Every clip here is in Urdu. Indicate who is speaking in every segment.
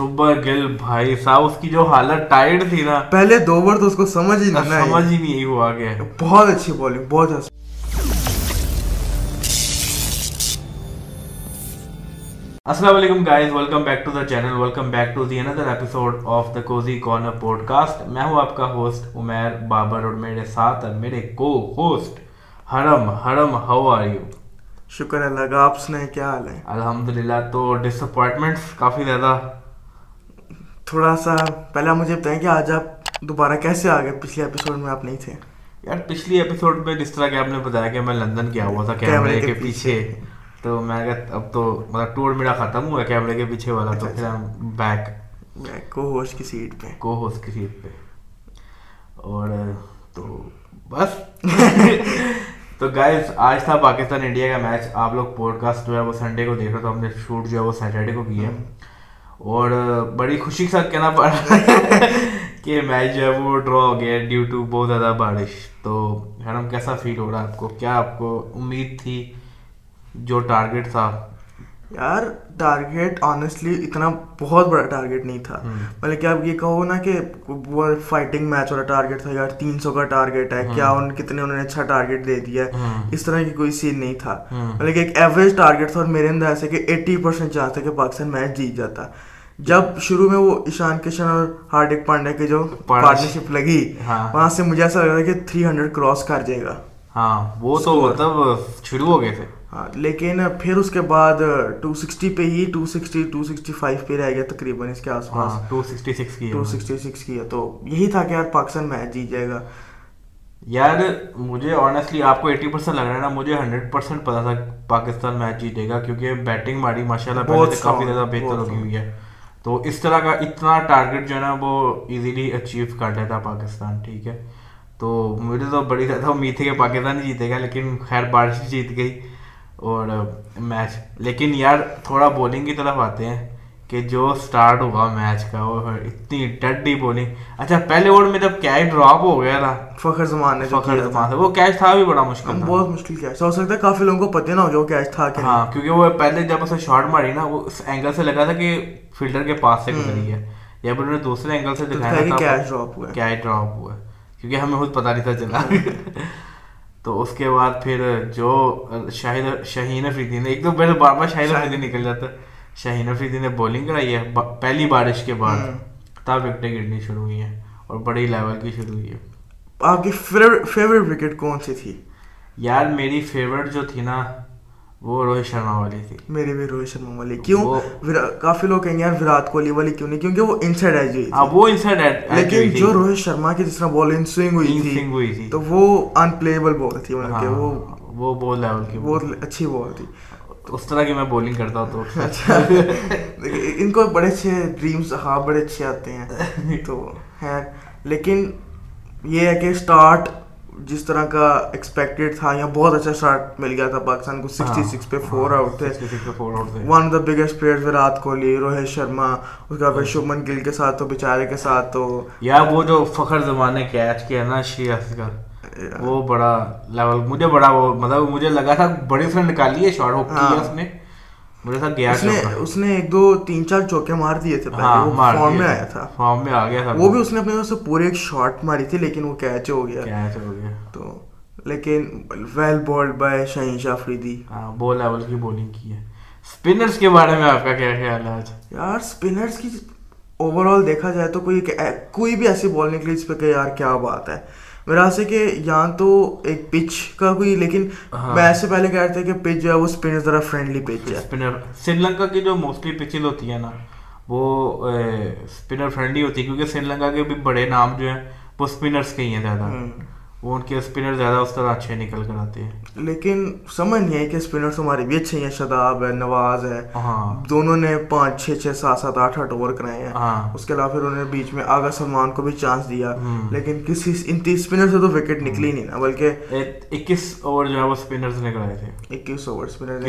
Speaker 1: شبر گل بھائی صاحب اس کی جو حالت ٹائٹ تھی نا
Speaker 2: پہلے دو بار تو اس کو سمجھ ہی نہیں سمجھ
Speaker 1: ہی نہیں ہوا گیا۔
Speaker 2: بہت اچھی بالنگ بہت اچھی۔
Speaker 1: السلام علیکم guys welcome back to the channel welcome back to the another episode of the Cozy Corner podcast میں ہوں آپ کا ہوسٹ عمیر بابر اور میرے ساتھ اور میرے کو ہوسٹ حرم حرم ہاؤ آر یو
Speaker 2: شکر اللہ کا آپ نے کیا حال ہے؟
Speaker 1: الحمدللہ تو ڈس اپوائنٹمنٹس کافی زیادہ
Speaker 2: تھوڑا سا پہلے آپ مجھے بتائیں کہ آج آپ دوبارہ کیسے آ گئے پچھلے ایپیسوڈ میں آپ نہیں تھے۔
Speaker 1: یار پچھلی ایپیسوڈ میں جس طرح کہ آپ نے بتایا کہ میں لندن گیا ہوا تھا کیمرے کے پیچھے۔ تو میں کہا اب تو مطلب ٹور میرا ختم ہوا کیمرے کے پیچھے والا تو اچھا، پھر اچھا۔ ہم بیک
Speaker 2: کو ہوش کی سیٹ پہ۔
Speaker 1: کو ہوش کی سیٹ پہ۔ اور تو بس۔ تو گائز آج تھا پاکستان انڈیا کا میچ آپ لوگ پوڈ کاسٹ جو ہے وہ سنڈے کو دیکھ رہے تو ہم نے شوٹ جو ہے وہ سیٹرڈے کو کیا اور بڑی خوشی کے ساتھ کہنا پڑ رہا ہے کہ میچ جو ہے وہ ڈرا ہو گیا ڈیو ٹو بہت زیادہ بارش. تو میڈم، کیسا فیل ہو رہا ہے آپ کو؟ کیا آپ کو امید تھی جو ٹارگیٹ تھا
Speaker 2: یار ٹارگیٹ آنیسٹلی اتنا بہت بڑا ٹارگیٹ نہیں تھا۔ بلکہ آپ یہ کہو نا کہ فائٹنگ میچ والا ٹارگیٹ تھا یار تین سو کا ٹارگیٹ ہے کیا ان کتنے انہوں نے اچھا ٹارگیٹ دے دیا ہے؟ اس طرح کی کوئی سین نہیں تھا۔ بلکہ ایک ایوریج ٹارگیٹ تھا اور میرے اندر ایسا کہ ایٹی پرسینٹ چانس تھا کہ پاکستان میچ جیت جاتا۔ جب شروع میں وہ ایشان کشن اور ہاردک پانڈے کی جو پارٹنرشپ لگی
Speaker 1: ہاں۔
Speaker 2: وہاں سے مجھے ایسا لگ رہا کہ تھری ہنڈریڈ کراس کر جائے گا۔
Speaker 1: ہاں وہ تو مطلب شروع ہو گئے تھے۔
Speaker 2: ہاں، لیکن پھر اس کے بعد 260 پہ ہی 260 265 پہ رہ گیا تقریباً اس کے آس پاس۔
Speaker 1: ہاں، 266 کی
Speaker 2: 266 ہے۔ تو یہی تھا کہ یار پاکستان میچ جیت جائے گا۔
Speaker 1: یار مجھے آنیسٹلی آپ کو ایٹی پرسینٹ لگ رہا ہے نا مجھے ہنڈریڈ پرسینٹ پتا تھا پاکستان میچ جیتے گا کیونکہ بیٹنگ ماری ماشاء اللہ پہلے سے کافی زیادہ بہتر ہوگی ہوئی ہے۔ تو اس طرح کا اتنا ٹارگٹ جو ہے نا وہ ایزیلی اچیو کر لیتا پاکستان ٹھیک ہے۔ تو مجھے تو بڑی زیادہ امید تھی کہ پاکستان جیتے گا لیکن خیر بارش جیت گئی۔ اور میچ۔ لیکن یار تھوڑا بولنگ کی طرف آتے ہیں کہ جو سٹارٹ ہوا میچ کا وہ اتنی ڈڈی بولنگ اچھا پہلے اوور میں جب کیچ ڈراپ ہو گیا تھا
Speaker 2: فخر زمان نے فخر زمان
Speaker 1: وہ کیچ تھا بھی بڑا مشکل تھا۔ بہت
Speaker 2: مشکل کیچ ہو سکتا ہے کافی لوگوں کو پتہ نہ ہو جو کیچ تھا کہ ہاں
Speaker 1: کیونکہ وہ پہلے جب اسے شارٹ ماری نا وہ اس اینگل سے لگا تھا کہ فیلڈر کے پاس سے گزری ہے۔ یا پھر انہوں نے دوسرے اینگل سے دکھایا تھا کہ کیچ
Speaker 2: ڈراپ ہوا۔ ہے
Speaker 1: کیچ ڈراپ ہوا۔ ہے کیونکہ ہمیں خود پتہ نہیں تھا چلا۔ تو اس کے بعد پھر جو شاہد شاہین افریدی نے ایک دم پہلے بار بار شاہین افریدی نکل جاتا ہے۔ شاہین افریدی نے بولنگ کرائی ہے پہلی بارش کے بعد
Speaker 2: ہاں۔
Speaker 1: تب وکٹیں گرنی شروع ہوئی ہیں اور بڑی لیول کی شروع ہوئی ہے۔
Speaker 2: آپ کی فیوریٹ وکٹ کون سی تھی؟
Speaker 1: یار میری فیوریٹ جو تھی نا وہ روہت شرما والی تھی۔
Speaker 2: میرے بھی روہت شرما والی۔ کیوں؟ کافی لوگ کہیں گے یار وراٹ کوہلی والی کیوں نہیں؟ کیونکہ وہ ان سائڈ ایج ہوئی ہاں
Speaker 1: وہ انسائڈ ایج لیکن جو
Speaker 2: روہت شرما کی جس طرح بال ان سوئنگ ہوئی تھی
Speaker 1: ہوئی تھی۔
Speaker 2: تو وہ ان پلیبل بال تھی مطلب ان کے ہاں، وہ
Speaker 1: وہ بال لیول کی بہت
Speaker 2: اچھی بال تھی۔
Speaker 1: اس طرح کی میں بولنگ کرتا ہوں تو اچھا۔
Speaker 2: ان کو بڑے اچھے ڈریمز ہاں بڑے اچھے آتے ہیں۔ تو ہے لیکن یہ ہے کہ اسٹارٹ جس طرح کا ایکسپیکٹڈ تھا یا بہت اچھا شاٹ مل گیا تھا پاکستان کو ہاں، سکسٹی سکس پہ فور آؤٹ تھے one of the biggest player Virat Kohli Rohit Sharma اس کے بعد ہاں۔ شبمن گل کے ساتھ تو بیچارے کے ساتھ تو۔
Speaker 1: یا وہ جو فخر زمانے کیچ کیا نا شی اصغر۔ وہ بڑا لیول مجھے بڑا وہ مطلب مجھے لگا تھا بڑی اس نکالی ہے شارٹ ہوپ کی ہاں۔ اس نے۔ میرے ساتھ گیا اس نے
Speaker 2: اس نے ایک دو تین چار چوکے مار دیے تھے پہلے ہاں، وہ فارم میں آیا تھا۔
Speaker 1: فارم میں آ گیا تھا وہ
Speaker 2: بھی اس نے اپنے سے پورے ایک شاٹ ماری تھی لیکن وہ کیچ ہو گیا۔
Speaker 1: کیچ ہو گیا۔
Speaker 2: تو لیکن well bowled by Shaheen Shah Afridi
Speaker 1: ہاں بو لیول کی بولنگ کی ہے۔ اسپنرس کے بارے میں آپ کا کیا خیال ہے آج؟
Speaker 2: یار اسپنرس کی اوور دیکھا جائے تو کوئی کوئی بھی ایسی بال نکلی جس پہ کہ یار کیا بات ہے۔ میرا سے کہ یہاں تو ایک پچ کا کوئی لیکن
Speaker 1: ہاں۔ میں
Speaker 2: ایسے پہلے کہہ رہا تھا کہ پچ جو ہے وہ اسپنر ذرا فرینڈلی پچ ہے۔
Speaker 1: اسپنر سری لنکا کی جو موسٹلی پچز ہوتی ہیں نا وہ اسپنر فرینڈلی ہوتی ہے کیونکہ سری لنکا کے بھی بڑے نام جو ہیں وہ اسپنرس کے ہی ہیں زیادہ۔ وہ ان کے اسپنر زیادہ اس طرح اچھے نکل کر آتے ہیں۔
Speaker 2: لیکن سمجھ نہیں ہے کہ اسپنرس ہمارے بھی اچھے ہیں شداب ہے نواز ہے۔
Speaker 1: ہاں۔
Speaker 2: دونوں نے پانچ چھ چھ سات سات آٹھ آٹھ اوور کرائے ہیں۔
Speaker 1: ہاں۔
Speaker 2: اس کے علاوہ پھر انہوں نے بیچ میں آگا سلمان کو بھی چانس دیا۔ لیکن کسی ان تیس اسپنر سے تو وکٹ نکلی نہیں نا بلکہ
Speaker 1: اکیس اوور جو ہے وہ اسپنرز نے کرائے تھے۔
Speaker 2: اکیس اوور اسپنر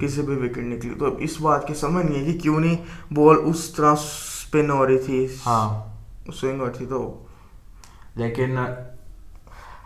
Speaker 2: کسی بھی وکٹ نکلی۔ تو اس بات کی سمجھ نہیں ہے کہ کیوں نہیں بال اس طرح اسپن ہو رہی تھی
Speaker 1: ہاں۔
Speaker 2: سوئنگ ہو رہی تھی تو
Speaker 1: لیکن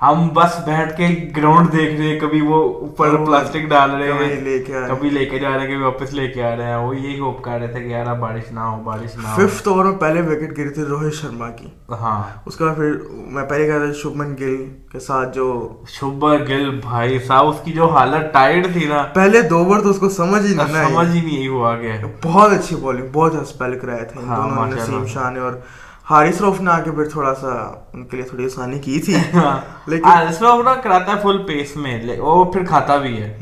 Speaker 1: ہم بس بیٹھ کے گراؤنڈ دیکھ رہے ہیں کبھی وہ اوپر پلاسٹک ڈال رہے
Speaker 2: ہیں۔ کبھی
Speaker 1: لے کے جا رہے ہیں کبھی واپس لے کے آ رہے ہیں۔ وہ یہی ہوپ کر رہے تھے کہ یار بارش نہ ہو بارش نہ ہو۔
Speaker 2: ففتھ اوور میں پہلے وکٹ گری تھی روہت شرما کی۔
Speaker 1: ہاں۔
Speaker 2: اس کے بعد پھر میں پہلے کہا تھا شبمن گل کے ساتھ جو
Speaker 1: شبر گل بھائی صاحب اس کی جو حالت ٹائرڈ تھی نا۔
Speaker 2: پہلے دو اوور تو اس کو سمجھ ہی نہیں سمجھ
Speaker 1: ہی نہیں ہوا گیا۔
Speaker 2: بہت اچھی بالنگ بہت اچھا اسپیل کرایا تھا۔ ہاں، دونوں نے اللہ۔ شاہ نے اور حارث روف نے آ کے پھر تھوڑا سا ان کے لیے تھوڑی آسانی کی تھی۔ لیکن
Speaker 1: اس میں اپنا کراتا ہے فل پیس میں وہ پھر کھاتا بھی ہے۔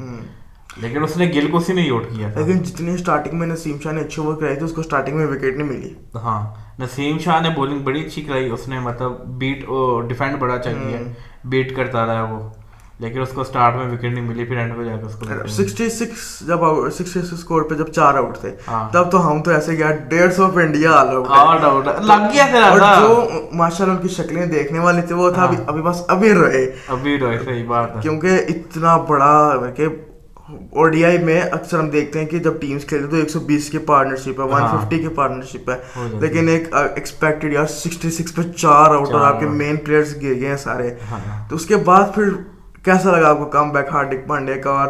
Speaker 1: لیکن اس نے گل کو سی نہیں آؤٹ کیا لیکن
Speaker 2: جتنی اسٹارٹنگ میں نسیم شاہ نے اچھی اوور کرائی تھی اس کو اسٹارٹنگ میں وکٹ نہیں ملی۔
Speaker 1: ہاں۔ نسیم شاہ نے بولنگ بڑی اچھی کرائی اس نے مطلب بیٹ ڈیفینڈ بڑا کیا بیٹ کرتا رہا وہ۔ لیکن اس کو سٹارٹ میں وکٹ نہیں ملی پھر اینڈ پہ جا کے اس کو۔
Speaker 2: سکسٹی سکس جب سکسٹی سکس اسکور پہ جب چار آؤٹ تھے
Speaker 1: ہاں۔
Speaker 2: تب تو ہم تو ایسے گیا ڈیڑھ سو پہ India all out out out لگ گیا تھا اور جو ماشاء اللہ ان کی شکلیں دیکھنے والی تھی وہ تھا ابھی ہاں۔ ابھی بس ابھی رہے
Speaker 1: ابھی رہے صحیح بات ہے۔
Speaker 2: کیونکہ اتنا بڑا کہ او ڈی آئی میں اکثر ہم دیکھتے ہیں کہ جب ٹیمز کھیلتے تو ایک سو بیس کی پارٹنرشپ ہے ون۔ ففٹی کی پارٹنرشپ ہے۔
Speaker 1: لیکن
Speaker 2: ایک ایکسپیکٹڈ یار سکسٹی سکس پہ چار آؤٹ اور آپ کے۔ مین پلیئرز گر گئے ہیں سارے۔
Speaker 1: ہاں۔
Speaker 2: تو اس کے بعد پھر کیسا لگا آپ کو کم بیک ہاردک پانڈے کا اور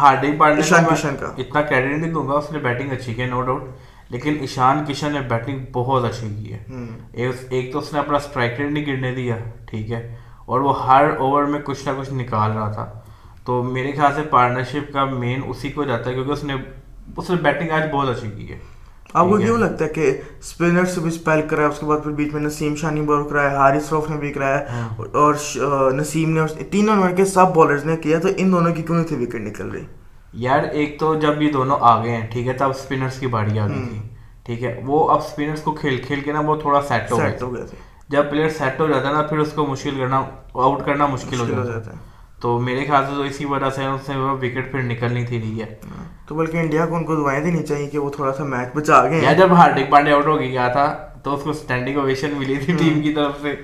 Speaker 1: ہارڈنگ پارٹنر ایشان
Speaker 2: کشن کا
Speaker 1: اتنا کریڈٹ نہیں دوں گا اس نے بیٹنگ اچھی کی نو ڈاؤٹ لیکن ایشان کشن نے بیٹنگ بہت اچھی کی ہے۔ ایک تو اس نے اپنا اسٹرائک ریٹ نہیں گرنے دیا ٹھیک ہے۔ اور وہ ہر اوور میں کچھ نہ کچھ نکال رہا تھا۔ تو میرے خیال سے پارٹنرشپ کا مین اسی کو جاتا ہے کیونکہ اس نے اس نے بیٹنگ آج بہت اچھی کی ہے۔
Speaker 2: آپ کو؟ کیوں لگتا ہے کہ اسپنر سے بھی اسپیل کرایا اس کے بعد پھر بیچ میں نسیم شاہ نے بال کرایا حارث روف نے بھی کرایا ہاں۔ اور نسیم نے تینوں کے سب بالرز نے کیا تو ان دونوں کی کیوں نہیں تھی وکٹ نکل رہی؟
Speaker 1: یار ایک تو جب یہ دونوں آ گئے ہیں ٹھیک ہے تب اسپنرس کی باری آ گئی تھی۔ ٹھیک ہے وہ اب اسپنرس کو کھیل کھیل کے نا وہ تھوڑا سیٹ ہو
Speaker 2: گئے تھے۔
Speaker 1: جب پلیئر سیٹ ہو جاتا ہے نا پھر اس کو مشکل کرنا آؤٹ کرنا مشکل ہو
Speaker 2: جاتا ہے۔
Speaker 1: تو میرے خیال سے تو اسی وجہ سے اس وہ وکٹ پھر نکلنی تھی رہی ہے۔
Speaker 2: تو بلکہ انڈیا کو ان کو دعائیں دینی چاہیے کہ وہ تھوڑا سا میچ بچا گئے یا
Speaker 1: جب ہاردک پانڈے آؤٹ ہو گیا تھا تو اس کو اسٹینڈنگ اویشن ملی تھی ٹیم کی طرف سے۔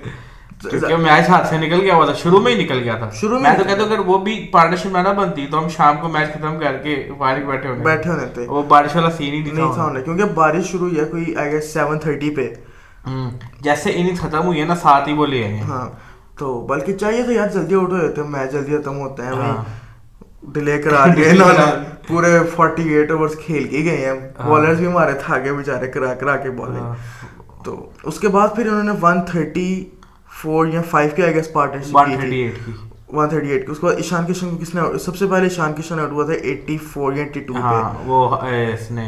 Speaker 2: کیونکہ
Speaker 1: میچ ہاتھ سے نکل گیا ہوا تھا شروع میں ہی نکل گیا تھا۔ شروع میں میں تو کہتا ہوں اگر وہ بھی پارٹنرشپ نہ بنتی تو ہم شام کو میچ ختم کر کے فارغ بیٹھے ہونے۔ بیٹھے
Speaker 2: ہونے تھے۔
Speaker 1: وہ بارش والا سین ہی نہیں نہیں تھا
Speaker 2: ہونا۔ کیونکہ بارش شروع ہوئی ہے کوئی آئی گیس سیون تھرٹی پہ۔
Speaker 1: جیسے اننگ ختم ہوئی ہے نا ساتھ ہی وہ لے آئے ہیں۔
Speaker 2: ہاں۔ تو بلکہ چاہیے تھا یار جلدی آؤٹ ہو جاتے ہیں میچ جلدی ختم ہوتا ہے ہاں۔ ڈیلے کرا کے انہوں نے پورے فورٹی ایٹ اوورس کھیل کے گئے ہیں۔ بالرز بھی ہمارے تھاگے بیچارے کرا کرا کے ہاں۔ بالنگ تو اس کے بعد پھر انہوں نے ون تھرٹی فور یا فائیو کی آئی گیس پارٹنرشپ کی تھی۔
Speaker 1: ایٹ کی۔
Speaker 2: ون تھرٹی ایٹ کی۔ اس کے بعد ایشان کشن کو کس نے سب سے پہلے ایشان کشن آؤٹ ہوا تھا ایٹی فور یا ایٹی ٹو پہ۔ ہاں
Speaker 1: وہ اس نے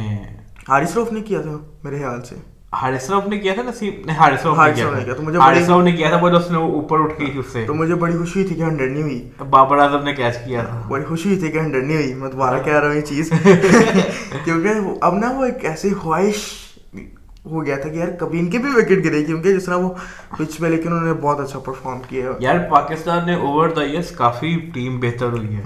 Speaker 2: حارث روف نے کیا تھا میرے خیال سے۔
Speaker 1: حارث راؤ نے کیا تھا نصیب نہیں حارث راؤ نے حارث کیا راؤ نے
Speaker 2: کیا، تھا۔ تو مجھے حارث بڑی- راؤ
Speaker 1: نے کیا تھا وہ جو اس نے وہ اوپر اٹھ گئی تھی اس سے۔ تو
Speaker 2: مجھے بڑی خوشی ہوئی تھی کہ ہنڈریڈ نہیں ہوئی۔
Speaker 1: بابر اعظم نے کیچ کیا تھا۔
Speaker 2: بڑی خوشی ہوئی تھی کہ ہنڈریڈ نہیں ہوئی۔ میں دوبارہ کہہ رہا ہوں یہ چیز۔ کیونکہ وہ- اب نا وہ ایک ایسی خواہش ہو گیا تھا کہ یار کبھی ان کی بھی وکٹ گرے کیونکہ جس طرح وہ پچ پہ لیکن انہوں نے بہت اچھا پرفارم کیا۔
Speaker 1: یار پاکستان نے اوور دا ایئرس کافی ٹیم بہتر ہوئی ہے۔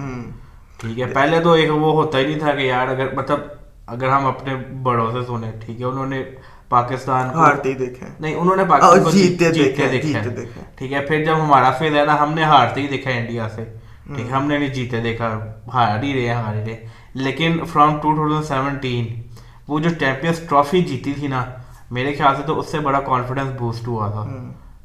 Speaker 1: ٹھیک ہے پہلے تو ایک وہ ہوتا ہی نہیں تھا کہ یار اگر مطلب اگر ہم اپنے بڑوں سے سنیں ٹھیک ہے انہوں نے پاکستان کو ہارتے
Speaker 2: ہی دیکھے
Speaker 1: نہیں انہوں نے پاکستان کو جیتتے جیت- دیکھا جیتتے ہے، دیکھا جیتتے
Speaker 2: ہے دیکھا ہے۔
Speaker 1: ٹھیک ہے پھر جب ہمارا فیز ہے نا ہم نے ہارتے ہی دیکھا انڈیا سے۔
Speaker 2: ٹھیک ہے ہم
Speaker 1: نے نہیں جیتے دیکھا ہار ہی رہے ہار ہی رہے۔ لیکن فرام ٹو تھاؤزینڈ سیونٹین وہ جو چیمپئنس ٹرافی جیتی تھی نا میرے خیال سے تو اس سے بڑا کانفیڈنس بوسٹ ہوا تھا۔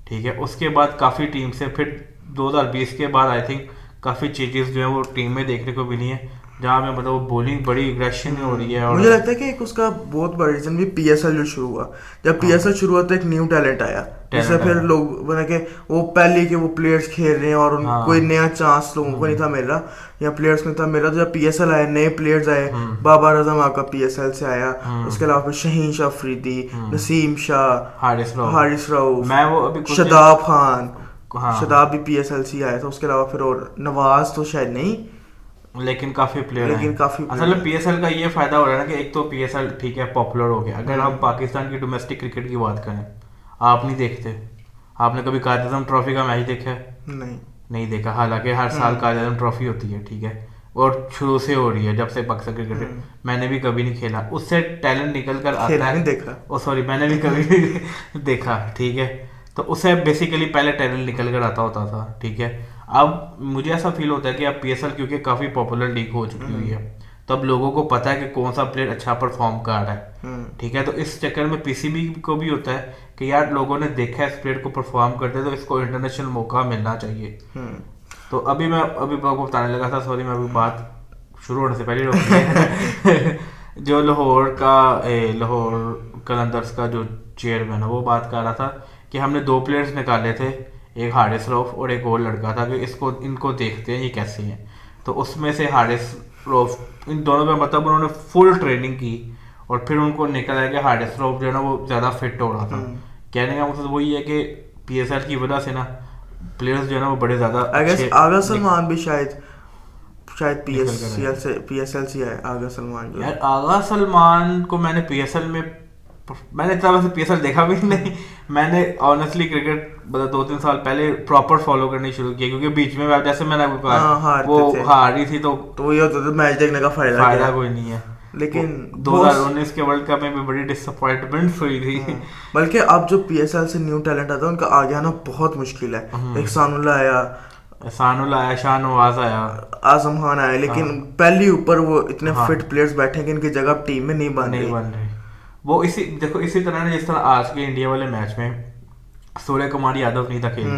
Speaker 1: ٹھیک ہے اس کے بعد کافی ٹیم سے پھر دو ہزار بیس کے بعد آئی تھنک کافی چینجز جو ہیں وہ ٹیم میں دیکھنے کو ملی ہیں۔ جہاں میں مطلب بولنگ بڑی اگریشن ہو رہی ہے مجھے
Speaker 2: لگتا ہے کہ ایک اس کا بہت بڑا ریزن بھی پی ایس ایل جو شروع ہوا۔ جب پی ایس ایل شروع ہوا تو ایک نیو ٹیلنٹ آیا۔ جس سے پھر۔ لوگ بنا کہ وہ پہلے کے وہ پلیئرس کھیل رہے ہیں اور ان ہاں۔ کوئی نیا چانس لوگوں کو نہیں تھا مل رہا یا پلیئرس نہیں تھا مل رہا۔ تو جب پی ایس ایل آئے نئے پلیئرز آئے بابا اعظم آپ کا پی ایس ایل سے آیا۔ اس کے علاوہ شہین شاہ افریدی نسیم شاہ
Speaker 1: حارث راؤ۔
Speaker 2: حارث راؤ
Speaker 1: میں وہ ابھی کچھ شداب
Speaker 2: خان۔
Speaker 1: ہاں۔
Speaker 2: شداب بھی پی ایس ایل سے آیا تھا۔ اس کے علاوہ پھر اور نواز تو شاید نہیں۔
Speaker 1: لیکن کافی پلیئر لیکن
Speaker 2: کافی اصل میں
Speaker 1: پی ایس ایل کا یہ فائدہ ہو رہا ہے نا کہ ایک تو پی ایس ایل ٹھیک ہے پاپولر ہو گیا۔ اگر ہم پاکستان کی ڈومیسٹک کرکٹ کی بات کریں آپ نہیں دیکھتے۔ آپ نے کبھی قائد اعظم ٹرافی کا میچ دیکھا ہے؟
Speaker 2: نہیں۔
Speaker 1: نہیں دیکھا۔ حالانکہ ہر سال قائد اعظم ٹرافی ہوتی ہے ٹھیک ہے۔ اور شروع سے ہو رہی ہے جب سے پاکستان کرکٹ میں نے بھی کبھی نہیں کھیلا۔ اس سے ٹیلنٹ نکل کر آتا ہے۔
Speaker 2: دیکھا۔
Speaker 1: او سوری میں نے بھی کبھی نہیں دیکھا ٹھیک ہے۔ تو اسے بیسیکلی پہلے ٹیلنٹ نکل کر آتا ہوتا تھا ٹھیک ہے۔ اب مجھے ایسا فیل ہوتا ہے کہ اب پی ایس ایل کیونکہ کافی پاپولر لیگ ہو چکی ہوئی ہے۔ تو اب لوگوں کو پتا ہے کہ کون سا پلیئر اچھا پرفارم کر رہا ہے۔ ٹھیک ہے تو اس چکر میں پی سی بی کو بھی ہوتا ہے کہ یار لوگوں نے دیکھا ہے اس پلیئر کو پرفارم کرتے تو اس کو انٹرنیشنل موقع ملنا چاہیے۔ تو ابھی میں ابھی کو بتانے لگا تھا سوری میں ابھی بات شروع ہونے سے پہلے۔ جو لاہور کا لاہور کلندرس کا جو چیئرمین ہے وہ بات کر رہا تھا کہ ہم نے دو پلیئرز نکالے تھے۔ ایک حارث روف اور ایک اور لڑکا تھا کہ اس کو ان کو دیکھتے ہیں یہ کیسے ہیں۔ تو اس میں سے حارث روف ان دونوں پہ مطلب انہوں نے فل ٹریننگ کی اور پھر ان کو نکل آیا کہ حارث روف جو ہے نا وہ زیادہ فٹ ہو رہا تھا۔ کہنے کا مقصد وہی ہے کہ پی ایس ایل کی وجہ سے نا پلیئرز جو ہے نا وہ بڑے زیادہ آگا
Speaker 2: سلمان بھی شاید شاید پی ایس سی ایل سے پی ایس ایل سے ہے آگا سلمان جو یار
Speaker 1: آغا سلمان کو میں نے پی ایس ایل میں میں نے اتنا ویسے پی ایس ایل دیکھا بھی نہیں۔ میں نے آنیسٹلی کرکٹ مطلب دو تین سال پہلے پراپر فالو کرنی شروع کی کیونکہ بیچ میں جیسے میں نے ہاں،
Speaker 2: وہ۔
Speaker 1: ہار رہی تھی تو
Speaker 2: یہ ہوتا تھا میچ دیکھنے کا فائدہ فائدہ کیا؟
Speaker 1: کوئی نہیں ہے۔
Speaker 2: لیکن دو ہزار
Speaker 1: انیس کے ورلڈ کپ میں بھی بڑی ڈس اپوائنٹمنٹ ہوئی تھی۔
Speaker 2: بلکہ اب جو پی ایس ایل سے نیو ٹیلنٹ آتا ہے ان کا آگے آنا بہت مشکل ہے۔ احسان اللہ آیا۔
Speaker 1: احسان اللہ آیا شاہ نواز آیا۔
Speaker 2: اعظم خان آیا لیکن پہلی اوپر وہ اتنے فٹ پلیئرز بیٹھے کہ ان کی جگہ ٹیم میں نہیں بن
Speaker 1: رہی۔ وہ اسی دیکھو اسی طرح نا جس طرح آج کے انڈیا والے میچ میں سوریہ کمار یادو نہیں تھا کھیل۔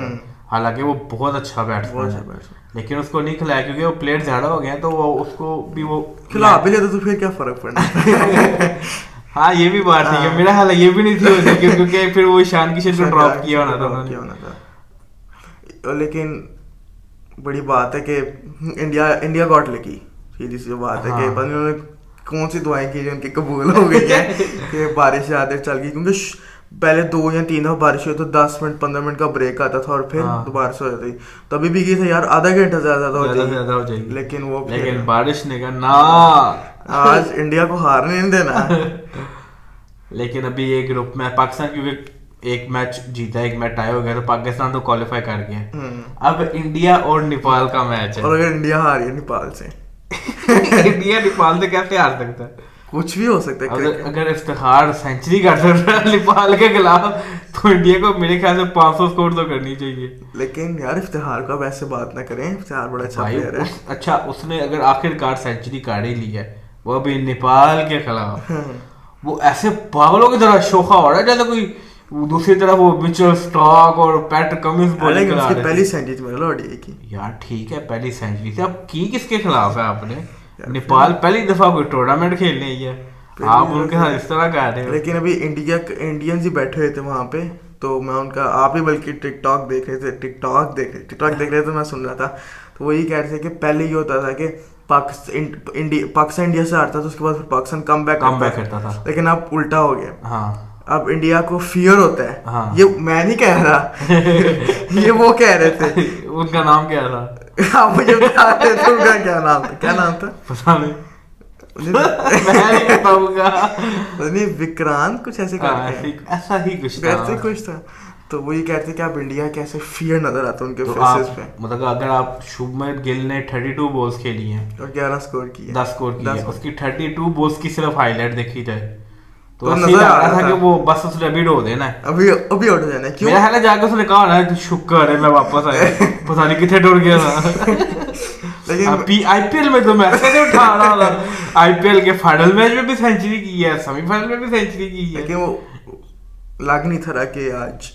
Speaker 1: حالانکہ وہ بہت اچھا بیٹسمین ہے۔
Speaker 2: اچھا۔
Speaker 1: لیکن اس کو نہیں کھلایا کیونکہ وہ پلیئر زیادہ ہو گئے ہیں تو وہ اس کو بھی وہ کھلا
Speaker 2: بھی لیتے تو پھر کیا فرق پڑنا
Speaker 1: ہاں یہ بھی بات نہیں ہے میرا خیال ہے یہ بھی نہیں تھی ہوتی کیونکہ پھر وہ شان کشن کو ڈراپ کیا ہونا تھا
Speaker 2: نے۔ لیکن بڑی بات ہے کہ انڈیا انڈیا گاٹ لکی سیدھی سی بات ہے کہ کون سی دعائیں کی جو ان کی قبول ہو گئی ہیں کہ بارش زیادہ چل گئی کیونکہ پہلے دو یا تین دفعہ بارش ہوئی تو دس منٹ پندرہ منٹ کا بریک آتا تھا اور پھر ہاں۔ دوبارہ سے ہو جاتی۔ تو ابھی بھی تھا یار آدھا گھنٹہ زیادہ زیادہ ہو
Speaker 1: جائے گی۔
Speaker 2: لیکن وہ لیکن
Speaker 1: بارش نے کہا نا۔ آج
Speaker 2: انڈیا کو ہارنے نہیں دینا۔
Speaker 1: لیکن ابھی یہ گروپ میں پاکستان کیونکہ ایک میچ جیتا ایک میچ ٹائی ہو گیا تو پاکستان تو کوالیفائی کر گیا۔ اب انڈیا اور نیپال کا میچ ہے۔
Speaker 2: اور اگر انڈیا ہاری نیپال سے۔
Speaker 1: انڈیا نیپال سے کیسے ہار سکتا ہے؟
Speaker 2: کچھ بھی ہو سکتا ہے
Speaker 1: اگر افتخار سینچری کر سکتا ہے نیپال کے خلاف تو انڈیا کو میرے خیال سے پانچ سو اسکور تو کرنی چاہیے۔
Speaker 2: لیکن یار افتخار کو اب ایسے بات نہ کریں افتخار بڑا اچھا پلیئر ہے۔
Speaker 1: اچھا اس نے اگر آخر کار سینچری کاٹ ہی لی ہے وہ ابھی نیپال کے خلاف۔ وہ ایسے پاگلوں کی طرح شوخا ہو رہا ہے جیسے کوئی دوسری طرف وہ مچل سٹاک اور پیٹ کمنس بولنگ کرا رہے پہلی تھے
Speaker 2: سینچری میں لوڈی کی
Speaker 1: یار ٹھیک ہے پہلی سینچری تھی اب کی کس کے خلاف ہے آپ نے؟
Speaker 2: نیپال
Speaker 1: پہلی دفعہ کوئی ٹورنامنٹ کھیلنے ہی ہے۔
Speaker 2: آپ ان کے ساتھ
Speaker 1: اس طرح کہہ رہے ہو۔
Speaker 2: لیکن ابھی انڈیا انڈینز ہی بیٹھے ہوئے تھے وہاں پہ تو میں ان کا آپ ہی بلکہ ٹک ٹاک دیکھ رہے تھے ٹک ٹاک دیکھ رہے ٹک ٹاک دیکھ رہے تھے میں سن رہا تھا۔ تو وہ یہ کہہ رہے تھے کہ پہلے یہ ہوتا تھا کہ پاکستان انڈیا سے ہارتا تھا اس کے بعد Pakistan come back come back
Speaker 1: کرتا تھا۔
Speaker 2: لیکن اب الٹا ہو گیا۔
Speaker 1: ہاں۔
Speaker 2: اب انڈیا کو فیئر ہوتا ہے. ہاں۔ یہ میں نہیں کہہ رہا. یہ وہ کہہ رہے تھے.
Speaker 1: ان کا نام کیا تھا؟
Speaker 2: آپ مجھے بتا رہے تھے ان کا کیا نام تھا؟ کیا نام تھا؟
Speaker 1: پتا نہیں.
Speaker 2: وکرانت کچھ ایسے ہاں،
Speaker 1: ایسا ہی کچھ ایسے
Speaker 2: کچھ تھا. تو وہ یہ کہتے کہ آپ انڈیا کیسے فیئر نظر آتا ان کے فیسز پہ.
Speaker 1: مطلب اگر آپ شبمن گل نے 32 بالز کھیلی ہیں
Speaker 2: اور گیارہ سکور کیے
Speaker 1: 10 سکور کی اس کی 32 بالز کی صرف ہائی لائٹ دیکھی جائے. تو نظر آ رہا تھا کہ۔ وہ بس اس نے ابھی ڈو دینا ہے
Speaker 2: ابھی ابھی اٹھ جانا ہے کیوں میرا
Speaker 1: خیال ہے جا کے اس نے کہا ہونا شکر ہے میں واپس آیا پتا نہیں کتنے ڈور گیا تھا
Speaker 2: لیکن
Speaker 1: پی آئی پی ایل میں تو ایسے نہیں اٹھا رہا تھا آئی پی ایل کے فائنل میچ میں بھی سینچری کی ہے سیمی فائنل میں بھی سینچری کی ہے لیکن
Speaker 2: وہ لگ نہیں تھا کہ آج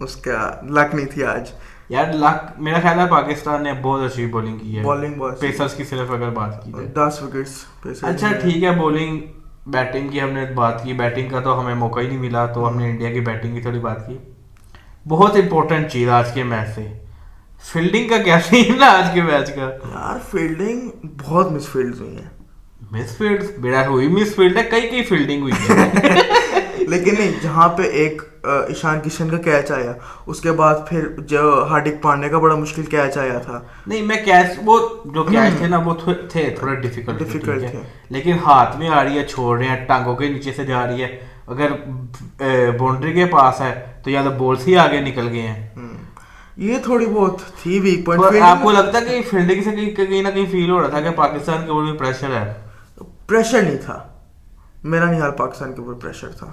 Speaker 2: اس کا لک نہیں تھی آج
Speaker 1: یار لک میرا خیال ہے پاکستان نے بہت اچھی بولنگ کی ہے
Speaker 2: اچھی۔ پیسرز
Speaker 1: کی صرف اگر بات کی جائے
Speaker 2: دس وکٹس اچھا ٹھیک
Speaker 1: ہے بولنگ بیٹنگ کی ہم نے بات کی. بیٹنگ کا تو ہمیں موقع ہی نہیں ملا تو ہم نے انڈیا کی بیٹنگ کی تھوڑی بات کی. بہت امپورٹنٹ چیز آج کے میچ سے. فیلڈنگ کا کیا سین ہے آج کے میچ کا؟
Speaker 2: یار فیلڈنگ بہت مس فیلڈ ہوئی ہیں.
Speaker 1: مس فیلڈ میرا ہوئی مس فیلڈ ہے. کئی کئی فیلڈنگ ہوئی ہے
Speaker 2: لیکن نہیں جہاں پہ ایک ایشان کشن کا کیچ آیا۔ اس کے بعد پھر جو ہارڈک پانڈے کا بڑا مشکل کیچ آیا تھا۔
Speaker 1: نہیں میں کیچ وہ جو کیچ تھے نا وہ تھے تھوڑے ڈیفیکلٹ Difficult
Speaker 2: تھے۔
Speaker 1: لیکن ہاتھ میں آ رہی ہے چھوڑ رہے ہیں ٹانگوں کے نیچے سے جا رہی ہے۔ اگر باؤنڈری کے پاس ہے تو یا تو بولس ہی آگے نکل گئے ہیں۔
Speaker 2: یہ تھوڑی بہت تھی ویک اور آپ کو
Speaker 1: پوائنٹ لگتا ہے کہ فیلڈنگ سے کہیں نہ کہیں فیل ہو رہا تھا کہ پاکستان کے اوپر بھی پریشر ہے؟
Speaker 2: پریشر نہیں تھا۔ میرا نہیں حال پاکستان کے اوپر پریشر تھا۔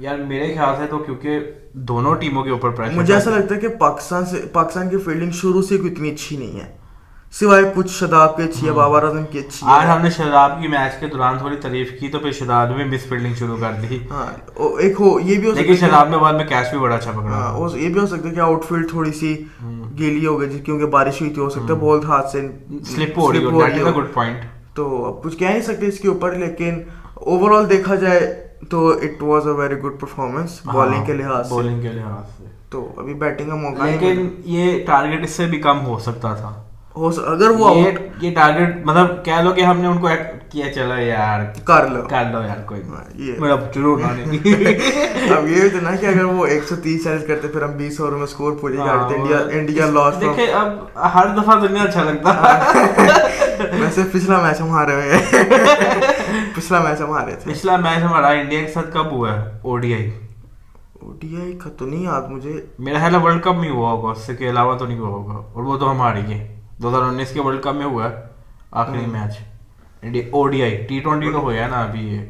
Speaker 1: یار میرے خیال سے تو کیونکہ دونوں ٹیموں کے اوپر پریشر مجھے ایسا
Speaker 2: لگتا ہے کہ پاکستان سے پاکستان کی فیلڈنگ شروع سے کوئی اتنی اچھی نہیں ہے۔ سوائے کچھ شداب کے اچھی ہے بابر اعظم کی اچھی آج ہم
Speaker 1: نے شداب کی میچ کے دوران تھوڑی تعریف کی تو پھر شداب نے مس فیلڈنگ شروع کر دی۔
Speaker 2: ہاں ایک ہو یہ بھی ہو سکتا لیکن شداب
Speaker 1: نے بعد میں کیچ بھی بڑا اچھا پکڑا۔ ہاں
Speaker 2: یہ بھی ہو سکتا ہے کہ آؤٹ فیلڈ تھوڑی سی گیلی ہو گئی کیونکہ بارش ہوئی تھی ہو سکتا ہے بال تھا ہاتھ سے سلپ ہو رہی ہو
Speaker 1: گڈ پوائنٹ
Speaker 2: تو اب کچھ کہہ نہیں سکتے اس کے اوپر لیکن اوور آل دیکھا جائے تو it was a very good performance bowling کے لحاظ سے۔ بالنگ
Speaker 1: کے لحاظ سے۔
Speaker 2: تو ابھی بیٹنگ کا موقع لیکن
Speaker 1: یہ ٹارگیٹ اس سے بھی کم ہو سکتا تھا۔
Speaker 2: اگر وہ
Speaker 1: یہ ٹارگیٹ مطلب کہہ لو کہ ہم نے ان کو ایکٹ کیا چلو یار
Speaker 2: کر لو۔
Speaker 1: کر لو یار کوئی
Speaker 2: ہاں،
Speaker 1: ضرور
Speaker 2: اب یہ تو نا کہ اگر وہ ایک سو تیس رنز کرتے پھر ہم بیس اوور میں اسکور پوری کرتے انڈیا انڈیا لاس دیکھیں
Speaker 1: اب ہر دفعہ دنیا اچھا لگتا۔ ہاں۔
Speaker 2: ویسے پچھلا میچ ہم ہارے ہوئے ہیں۔ پچھلا میچ ہم ہارے تھے۔
Speaker 1: پچھلا میچ ہمارا انڈیا کے ساتھ کب ہوا؟ ہے او ڈی آئی
Speaker 2: او ڈی آئی کا تو نہیں یاد مجھے۔
Speaker 1: میرا خیال ہے ورلڈ کپ میں ہوا ہوگا اس کے علاوہ تو نہیں ہوا ہوگا۔ اور وہ تو ہم ہماری گئے دو ہزار انیس کے ورلڈ کپ میں ہوا ہے آخری match India O D I T twenty تو ہوا ہے نا ابھی یہ۔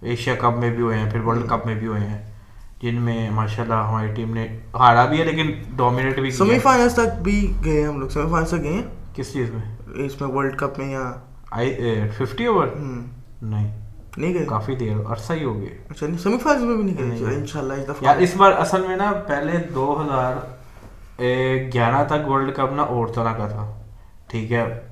Speaker 1: ایشیا کپ میں بھی ہوئے ہیں پھر ورلڈ کپ میں بھی ہوئے ہیں۔ جن میں ماشاء اللہ ہماری ٹیم نے ہارا بھی ہے لیکن ڈومینیٹ بھی سیمی
Speaker 2: فائنلس تک بھی گئے ہم لوگ۔ سیمی فائنلس تک گئے ہیں؟
Speaker 1: کس چیز میں؟
Speaker 2: اس میں ورلڈ کپ میں یا
Speaker 1: ففٹی اوور نہیں۔
Speaker 2: نہیں گئے؟
Speaker 1: کافی دیر عرصہ ہی ہو گیا۔
Speaker 2: اچھا نہیں سیمی فائنل میں بھی نہیں گئے۔ ان شاء اللہ یار اس
Speaker 1: بار اصل میں نا پہلے دو ہزار گیارہ تک ورلڈ کپ نا اورتنا کا تھا۔ ٹھیک ہے۔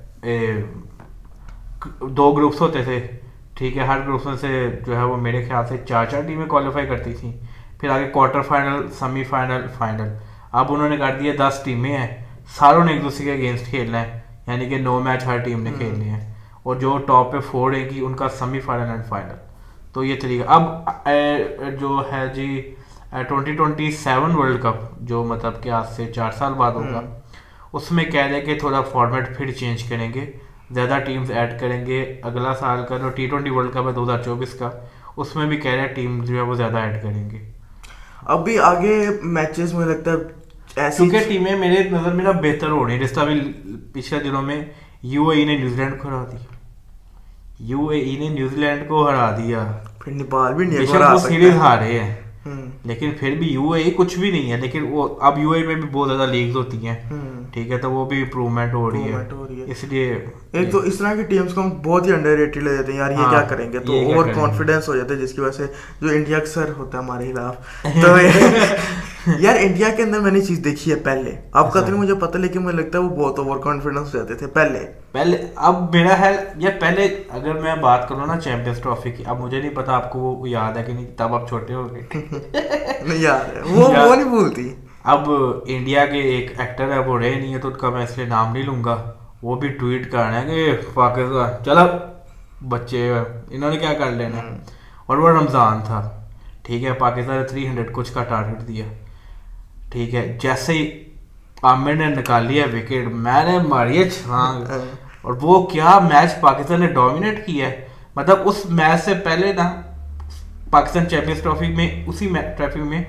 Speaker 1: دو گروپس ہوتے تھے۔ ٹھیک ہے ہر گروپس میں سے جو ہے وہ میرے خیال سے چار چار ٹیمیں کوالیفائی کرتی تھیں۔ پھر آگے quarter final semi final final اب انہوں نے کر دیے دس ٹیمیں ہیں۔ ساروں نے ایک دوسرے کے اگینسٹ کھیلنا ہے۔ یعنی کہ نو میچ ہر ٹیم نے کھیلنے ہیں اور جو ٹاپ پہ فور ہیں گی ان کا سیمی فائنل اینڈ فائنل۔ تو یہ طریقہ۔ اب جو ہے جی twenty twenty seven world cup جو مطلب کہ آج سے چار سال بعد ہوگا اس میں کہہ دیں کہ تھوڑا فارمیٹ پھر چینج کریں گے۔ زیادہ ٹیمز ایڈ کریں گے۔ اگلا سال کا جو ٹی ٹوینٹی ورلڈ کپ ہے دو ہزار چوبیس کا اس میں بھی کہہ رہے ہیں ٹیم جو ہے وہ زیادہ ایڈ کریں گے۔
Speaker 2: اب بھی آگے میچز میں لگتا ہے کیونکہ
Speaker 1: ٹیمیں میرے نظر میں نا بہتر ہو رہی ہیں۔ جس طرح ابھی پچھلے دنوں میں یو اے ای نے نیوزی لینڈ کو ہرا دی یو اے ای نے نیوزی لینڈ کو ہرا دیا۔
Speaker 2: پھر نیپال بھی وہ سیریز
Speaker 1: ہارے ہیں۔ لیکن پھر بھی یو اے ای کچھ بھی نہیں ہے۔ لیکن وہ اب یو اے میں بھی بہت زیادہ لیگز ہوتی ہیں۔ ٹھیک ہے تو وہ بھی امپروومنٹ ہو رہی ہے۔ اس لیے
Speaker 2: ایک تو اس طرح کی ٹیمز کو ہم بہت ہی انڈر ریٹڈ لے جاتے ہیں۔ یار ہاں، یہ کیا کریں گے؟ تو اوور کانفیڈنس ہو جاتا ہے جس کی وجہ سے جو انڈیا اکثر ہوتا ہے ہمارے خلاف۔ تو یار انڈیا کے اندر میں نے چیز دیکھی ہے پہلے۔ اب کا تو اچھا۔ مجھے پتہ لیکن مجھے لگتا ہے وہ بہت اوور کانفیڈنس ہو جاتے تھے پہلے۔
Speaker 1: پہلے اب میرا ہے یار پہلے اگر میں بات کروں نا چیمپئنس ٹرافی کی اب مجھے نہیں پتا آپ کو وہ یاد ہے کہ نہیں تب آپ چھوٹے ہو گئے۔
Speaker 2: یار وہ نہیں بھولتی۔
Speaker 1: اب انڈیا کے ایک ایکٹر ہے وہ رہے نہیں ہے تو ان کا میں اس لیے نام نہیں لوں گا۔ وہ بھی ٹویٹ کر رہے ہیں کہ پاکستان چلو بچے انہوں نے کیا کر لینا۔ اور وہ رمضان تھا۔ ٹھیک ہے پاکستان نے تھری ہنڈریڈ کچھ کا ٹارگیٹ دیا۔ ٹھیک ہے جیسے ہی عامر نے نکال لیا وکٹ میں نے ماری چھانگ چھلانگ ہاں۔ اور وہ کیا میچ پاکستان نے ڈومینیٹ کیا ہے؟ مطلب اس میچ سے پہلے نا پاکستان چیمپئنس ٹرافی میں اسی ٹرافی میں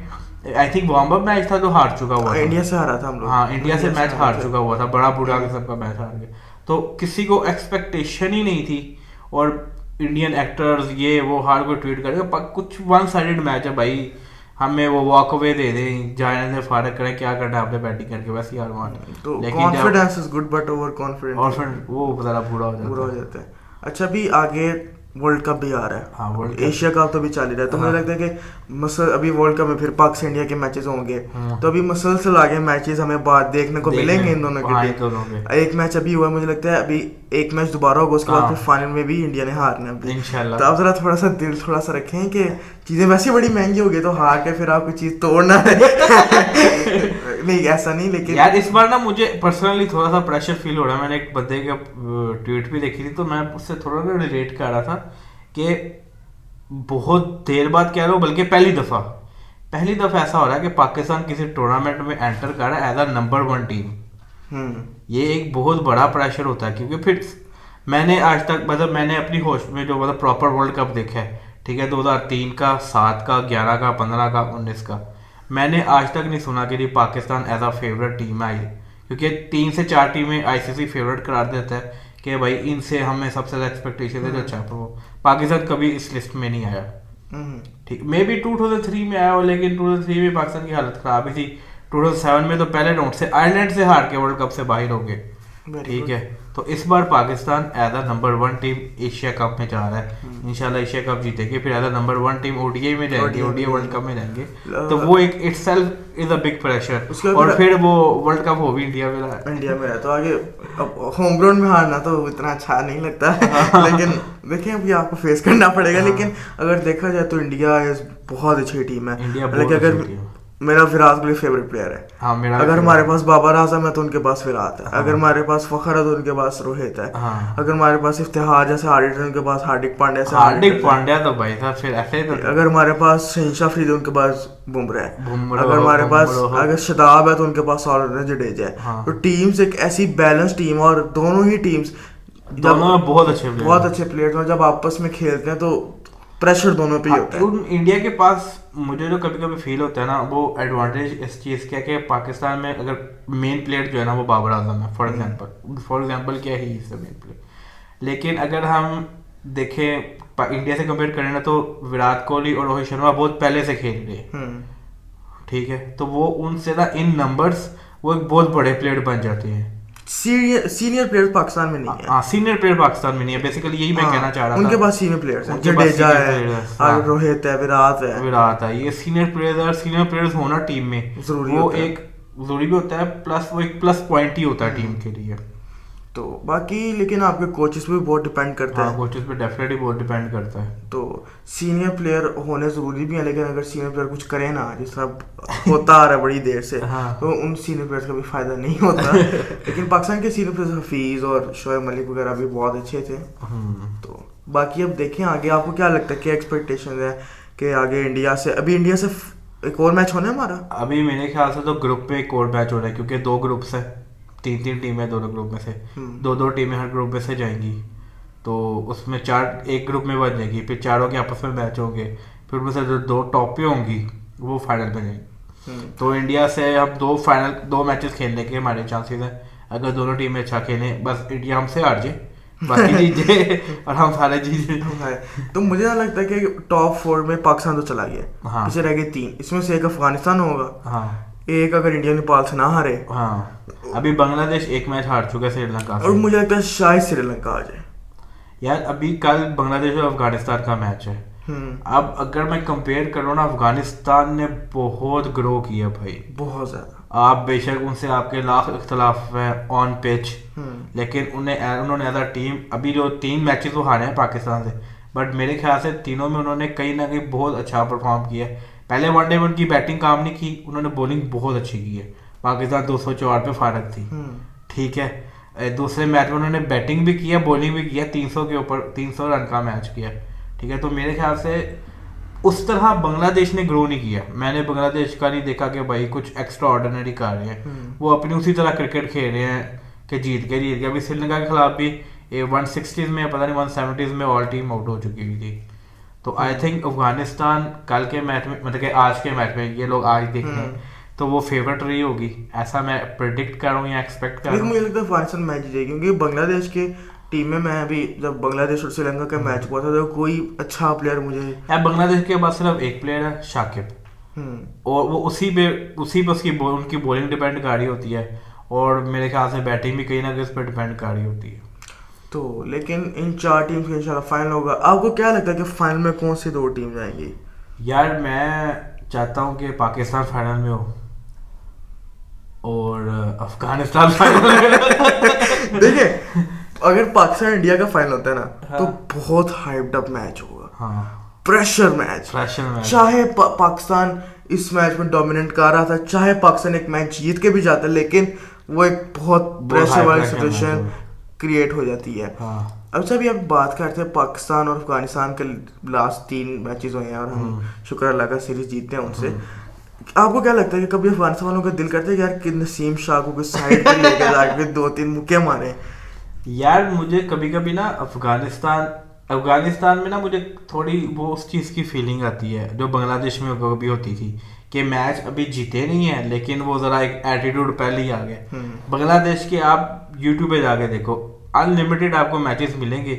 Speaker 1: I think warm up match تھا تو ہار چکا ہوا انڈیا
Speaker 2: سے ہارا تھا ہم لوگ۔ ہاں انڈیا سے میچ ہار
Speaker 1: چکا ہوا تھا۔ بڑا بوڑھا قسم کا میچ ہار گیا۔ تو کسی کو ایکسپیکٹیشن ہی نہیں تھی۔ اور انڈین ایکٹرز یہ وہ ہار کو ٹویٹ کر کے کچھ ون سائڈڈ میچ ہے بھائی۔ ہمیں وہ واک اوے دے دیں۔ جانے سے فارغ کریں کیا کر ڈھابے بیٹنگ کر کے بس یار وان
Speaker 2: لیکن confidence is good but over confidence
Speaker 1: وہ ذرا برا ہو
Speaker 2: جاتا ہے۔ اچھا بھی آگے ورلڈ کپ بھی آ رہا ہے.
Speaker 1: ایشیا
Speaker 2: کپ تو ابھی چل ہی رہا ہے. تو مجھے لگتا ہے کہ مسل ابھی ورلڈ کپ میں پھر پاکستان انڈیا کے میچز ہوں گے. تو ابھی مسلسل آگے میچز ہمیں بعد دیکھنے کو ملیں گے ان دونوں کے ایک میچ ابھی ہوا ہے مجھے لگتا ہے ابھی ایک میچ دوبارہ ہوگا اس کے بعد پھر فائنل میں بھی انڈیا نے ہارنا ہے
Speaker 1: تو
Speaker 2: آپ ذرا تھوڑا سا دل تھوڑا سا رکھیں کہ چیزیں ویسے بڑی مہنگی ہوگی تو ہار کے پھر آپ کو چیز توڑنا ہے نہیں ایسا نہیں لیکن یار
Speaker 1: اس بار نا مجھے پرسنلی تھوڑا سا پریشر فیل ہو رہا ہے میں نے ایک بندے کا ٹویٹ بھی دیکھی تھی تو میں اس سے تھوڑا سا ریلیٹ کر رہا تھا کہ بہت دیر بعد کہہ رہا ہوں بلکہ پہلی دفعہ پہلی دفعہ ایسا ہو رہا ہے کہ پاکستان کسی ٹورنامنٹ میں انٹر کر رہا ہے as a number one team یہ ایک بہت بڑا پریشر ہوتا ہے کیونکہ پھر میں نے آج تک مطلب میں نے اپنی ہوش میں جو مطلب پراپر ورلڈ کپ دیکھا ہے ٹھیک ہے دو ہزار تین کا سات کا گیارہ کا پندرہ کا انیس کا میں نے آج تک نہیں سنا کہ Pakistan as a favourite team آئی کیونکہ تین سے چار ٹیمیں آئی سی سی فیوریٹ قرار دیتا ہے کہ بھائی ان سے ہمیں سب سے زیادہ ایکسپیکٹیشن ہے جو اچھا تو پاکستان کبھی اس لسٹ میں نہیں آیا۔ ٹھیک۔ Maybe two thousand three میں آیا ہو لیکن ٹو تھاؤزینڈ تھری میں پاکستان کی حالت خراب ہی تھی۔ ٹو تھاؤزینڈ سیون میں تو پہلے ڈونٹ سے آئرلینڈ سے ہار کے ورلڈ کپ سے باہر ہو گئے۔
Speaker 2: ٹھیک
Speaker 1: ہے۔ تو اس بار Pakistan as a number one team Asia cup میں جا رہا ہے۔ انشاءاللہ ایشیا کپ جیتے گی پھر as a number one team O D I میں جائیں گے O D I world cup میں جائیں گے۔
Speaker 2: تو وہ
Speaker 1: ایک itself is a big pressure. اور پھر وہ ورلڈ کپ ہو بھی انڈیا میں رہا
Speaker 2: انڈیا میں رہا تو آگے ہوم گراؤنڈ میں ہارنا تو اتنا اچھا نہیں لگتا۔ ہے لیکن دیکھیں ابھی آپ کو فیس کرنا پڑے گا۔ ہاں۔ لیکن اگر دیکھا جائے تو انڈیا بہت اچھی ٹیم ہے۔ لیکن اگر میرا فراز گلی فیوریٹ پلیئر ہے۔
Speaker 1: ہاں، اگر ہمارے
Speaker 2: پاس بابا اعظم ہے تو ان کے پاس فرات ہے ہاں۔ اگر ہمارے پاس فخر ہے تو ان کے پاس روہت ہے۔
Speaker 1: ہاں۔
Speaker 2: اگر ہمارے پاس افتخار جیسے ہارڈک ان کے پاس ہارڈک پانڈیا سے ہارڈک
Speaker 1: پانڈیا تو بھائی صاحب پھر ایسے
Speaker 2: اگر ہمارے پاس شہنشاہ فرید ان کے پاس بمرہ ہے۔
Speaker 1: اگر ہمارے پاس
Speaker 2: اگر شتاب ہے تو ان کے پاس سالر جڈیجا ہے۔ تو ٹیمز ایک ایسی بیلنس ٹیم اور دونوں ہی ٹیمز
Speaker 1: دونوں بہت اچھے بہت
Speaker 2: اچھے پلیئر جب آپس میں کھیلتے ہیں تو پریشر دونوں پہ ہی ہاں، ہوتا
Speaker 1: ہے۔ انڈیا کے پاس مجھے جو کبھی کبھی فیل ہوتا ہے نا وہ ایڈوانٹیج اس چیز کا کہ پاکستان میں اگر مین پلیئر جو ہے نا وہ بابر اعظم ہے فار ایگزامپل فار ایگزامپل کیا ہی اس مین پلیئر لیکن اگر ہم دیکھیں انڈیا سے کمپیئر کریں نا تو وراٹ کوہلی اور روہت شرما بہت پہلے سے کھیل رہے ٹھیک ہے؟ تو وہ ان سے نا ان نمبرس وہ ایک بہت بڑے پلیئر بن جاتے ہیں۔
Speaker 2: سینئر پلیئر پاکستان میں نہیں ہے
Speaker 1: سینئر پلیئر پاکستان میں نہیں ہے بیسیکلی یہی میں کہنا چاہ رہا ہوں ان کے
Speaker 2: پاس سینئر پلیئرز ہیں جڈیجا ہے روہت ہے ویرات ہے
Speaker 1: ویرات ہے یہ سینئر پلیئرز اور سینئر پلیئرز ہونا ٹیم میں
Speaker 2: ضروری وہ ایک
Speaker 1: ضروری بھی ہوتا ہے پلس وہ ایک پلس پوائنٹ ہی ہوتا ہے ٹیم کے لیے
Speaker 2: تو باقی لیکن آپ کے کوچز پہ بھی بہت ڈیپینڈ کرتا ہے
Speaker 1: کوچز پہ ڈیفینیٹلی بہت ڈیپینڈ کرتا ہے
Speaker 2: تو سینئر پلیئر ہونے ضروری بھی ہیں لیکن اگر سینئر پلیئر کچھ کرے نا جس طرح ہوتا آ رہا ہے بڑی دیر سے
Speaker 1: ہاں۔
Speaker 2: تو ان سینئر پلیئرس کا بھی فائدہ نہیں ہوتا۔ لیکن پاکستان کے سینئر پلیئر حفیظ اور شعیب ملک وغیرہ بھی بہت اچھے تھے۔
Speaker 1: ہاں۔
Speaker 2: تو باقی اب دیکھیں آگے آپ کو کیا لگتا ہے؟ کیا ایکسپیکٹیشن ہے کہ آگے انڈیا سے ابھی انڈیا سے ایک اور میچ ہونا ہے ہمارا؟
Speaker 1: ابھی میرے خیال سے تو گروپ پہ ایک اور میچ ہو رہا ہے کیونکہ دو گروپس ہیں۔ تین تین ٹیمیں دونوں گروپ میں سے۔
Speaker 2: دو
Speaker 1: دو ٹیمیں ہر گروپ میں سے جائیں گی۔ تو اس میں چار ایک گروپ میں بن جائیں گی پھر چاروں کے آپس میں میچ ہوں گے۔ پھر ان میں سے جو دو ٹاپیں ہوں گی وہ فائنل میں جائیں گی۔ تو انڈیا سے ہم دو فائنل دو میچز کھیلنے کے ہمارے چانسز ہیں۔ اگر دونوں ٹیمیں اچھا کھیلیں بس انڈیا ہم سے ہار جائے۔ اور ہم سارے
Speaker 2: تو مجھے نہ لگتا کہ ٹاپ فور میں پاکستان تو چلا گیا۔
Speaker 1: ہاں۔
Speaker 2: پچھلے رہ گئے تین۔ اس میں سے ایک افغانستان ہوگا۔
Speaker 1: ہاں۔
Speaker 2: ایک اگر انڈیا نیپال سے نہ ہارے
Speaker 1: ہاں ابھی بنگلہ دیش ایک میچ ہار چکا ہے سری لنکا اور
Speaker 2: مجھے لگتا ہے شاید سری لنکا آ جائے
Speaker 1: یار ابھی کل بنگلہ دیش اور افغانستان کا میچ ہے
Speaker 2: اب
Speaker 1: اگر میں کمپیئر کروں نا افغانستان نے بہت گرو کیا بھائی
Speaker 2: بہت زیادہ
Speaker 1: آپ بے شک ان سے آپ کے لاکھ اختلاف ہیں آن پچ لیکن انہیں انہوں نے ایز ٹیم ابھی جو تین میچز وہ ہارے ہیں پاکستان سے بٹ میرے خیال سے تینوں میں انہوں نے کہیں نہ کہیں بہت اچھا پرفارم کیا ہے پہلے ون ڈے میں ان کی بیٹنگ کام نہیں کی انہوں نے بولنگ بہت اچھی کی ہے۔ پاکستان دو سو چوار پہ فارغ تھی۔ ٹھیک ہے۔ دوسرے میچ میں انہوں نے بیٹنگ بھی کیا بولنگ بھی کیا تین سو کے اوپر تین سو رن کا میچ کیا ٹھیک ہے تو میرے خیال سے اس طرح بنگلہ دیش نے گرو نہیں کیا۔ میں نے بنگلہ دیش کا نہیں دیکھا کہ بھائی کچھ ایکسٹرا آرڈینری کر رہے ہیں۔ وہ اپنی اسی طرح کرکٹ کھیل رہے ہیں کہ جیت کے جیت کے ابھی سری لنکا کے خلاف بھی ون سکسٹیز میں پتہ نہیں ون سیونٹیز میں آل ٹیم آؤٹ ہو چکی ہوئی تھی۔ تو آئی تھنک افغانستان کل کے میچ میں مطلب کہ آج کے میچ میں یہ لوگ آج دیکھ رہے ہیں تو وہ فیوریٹ رہی ہوگی۔ ایسا میں پرڈکٹ کروں یا ایکسپیکٹ کروں
Speaker 2: مجھے لگتا ہے افغانستان میچ جائے گی کیونکہ بنگلہ دیش کے ٹیم میں میں ابھی جب بنگلہ دیش اور سری لنکا کا میچ ہوا تھا تو کوئی اچھا پلیئر مجھے
Speaker 1: بنگلہ دیش کے پاس صرف ایک پلیئر ہے شاکب۔ اور وہ اسی پہ اسی پہ اس کی ان کی بولنگ ڈیپینڈ کر رہی ہوتی ہے۔ اور میرے خیال سے بیٹنگ بھی کہیں نہ کہیں اس پہ ڈیپینڈ کر رہی ہوتی ہے۔
Speaker 2: تو لیکن ان چار ٹیم کا انشاءاللہ فائنل ہوگا۔ آپ کو کیا لگتا ہے کہ فائنل میں کون سی دو ٹیم جائیں گی؟
Speaker 1: یار میں چاہتا ہوں کہ پاکستان فائنل میں ہو اور افغانستان فائنل
Speaker 2: دیکھیں اگر پاکستان انڈیا کا فائنل ہوتا ہے نا تو ہاں۔ بہت ہائپڈ اپ میچ ہوگا۔
Speaker 1: ہاں۔
Speaker 2: پریشر میچ چاہے پاکستان اس میچ میں ڈومیننٹ کر رہا تھا چاہے پاکستان ایک میچ جیت کے بھی جاتا لیکن وہ ایک بہت پریشر والی سچویشن کریٹ ہو جاتی ہے۔
Speaker 1: ہاں۔
Speaker 2: اب سب اب بات کرتے ہیں پاکستان اور افغانستان کے لاسٹ تین میچز ہوئے ہیں اور ہم ہاں۔ شکر اللہ کا سیریز جیتتے ہیں ان سے۔
Speaker 1: ہاں۔
Speaker 2: آپ کو کیا لگتا ہے کہ کبھی افغانستان والوں کا دل کرتا ہے یار کہ نسیم شاہ کو سائڈ پہ لے کے جا کے دو تین مکے مارے۔
Speaker 1: یار مجھے کبھی کبھی نا افغانستان افغانستان میں نا مجھے تھوڑی وہ اس چیز کی فیلنگ آتی ہے جو بنگلہ دیش میں کبھی ہوتی تھی۔ کہ میچ ابھی جیتے نہیں ہیں لیکن وہ ذرا ایک ایٹیٹیوڈ پہلے ہی آ بنگلہ دیش کے آپ یوٹیوب پہ جا کے دیکھو ان لمیٹیڈ آپ کو میچز ملیں گے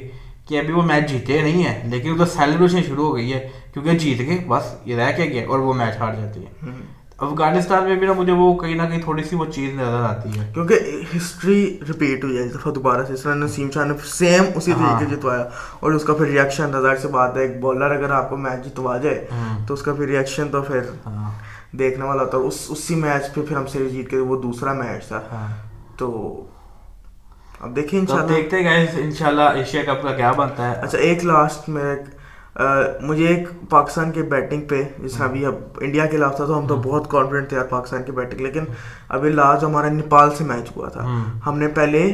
Speaker 1: کہ ابھی وہ میچ جیتے نہیں ہیں لیکن ادھر سیلیبریشن شروع ہو گئی ہے کیونکہ جیت کے بس یہ رہ کے گئے اور وہ میچ ہار جاتی ہے افغانستان میں بھی نا مجھے وہ کہیں نہ کہیں تھوڑی سی وہ چیز نظر آتی ہے۔
Speaker 2: کیونکہ ہسٹری رپیٹ ہوئی ہے دفعہ دوبارہ سے اس طرح نسیم شاہ نے سیم اسی ہاں۔ طریقے جتوایا۔ اور اس کا پھر ریئیکشن نظر سے بات ہے ایک بالر اگر آپ کو میچ جتوا جائے
Speaker 1: ہاں۔
Speaker 2: تو اس کا پھر ریئیکشن تو پھر
Speaker 1: ہاں۔
Speaker 2: دیکھنے والا ہوتا ہے۔ اس اسی میچ پہ پھر ہم سیریز جیت کے وہ دوسرا میچ تھا۔ تو اب دیکھیں انشاءاللہ۔
Speaker 1: دیکھتے ہیں گائز انشاءاللہ ایشیا کپ کا کیا بنتا ہے۔ اچھا
Speaker 2: ایک لاسٹ میں مجھے ایک پاکستان کے بیٹنگ پہ جس ہاں۔ طرح ابھی اب انڈیا کے خلاف تھا تو ہم تو بہت کانفیڈنٹ تھے یار پاکستان کی بیٹنگ لیکن ابھی لاسٹ ہمارا نیپال سے میچ ہوا تھا۔ ہم نے پہلے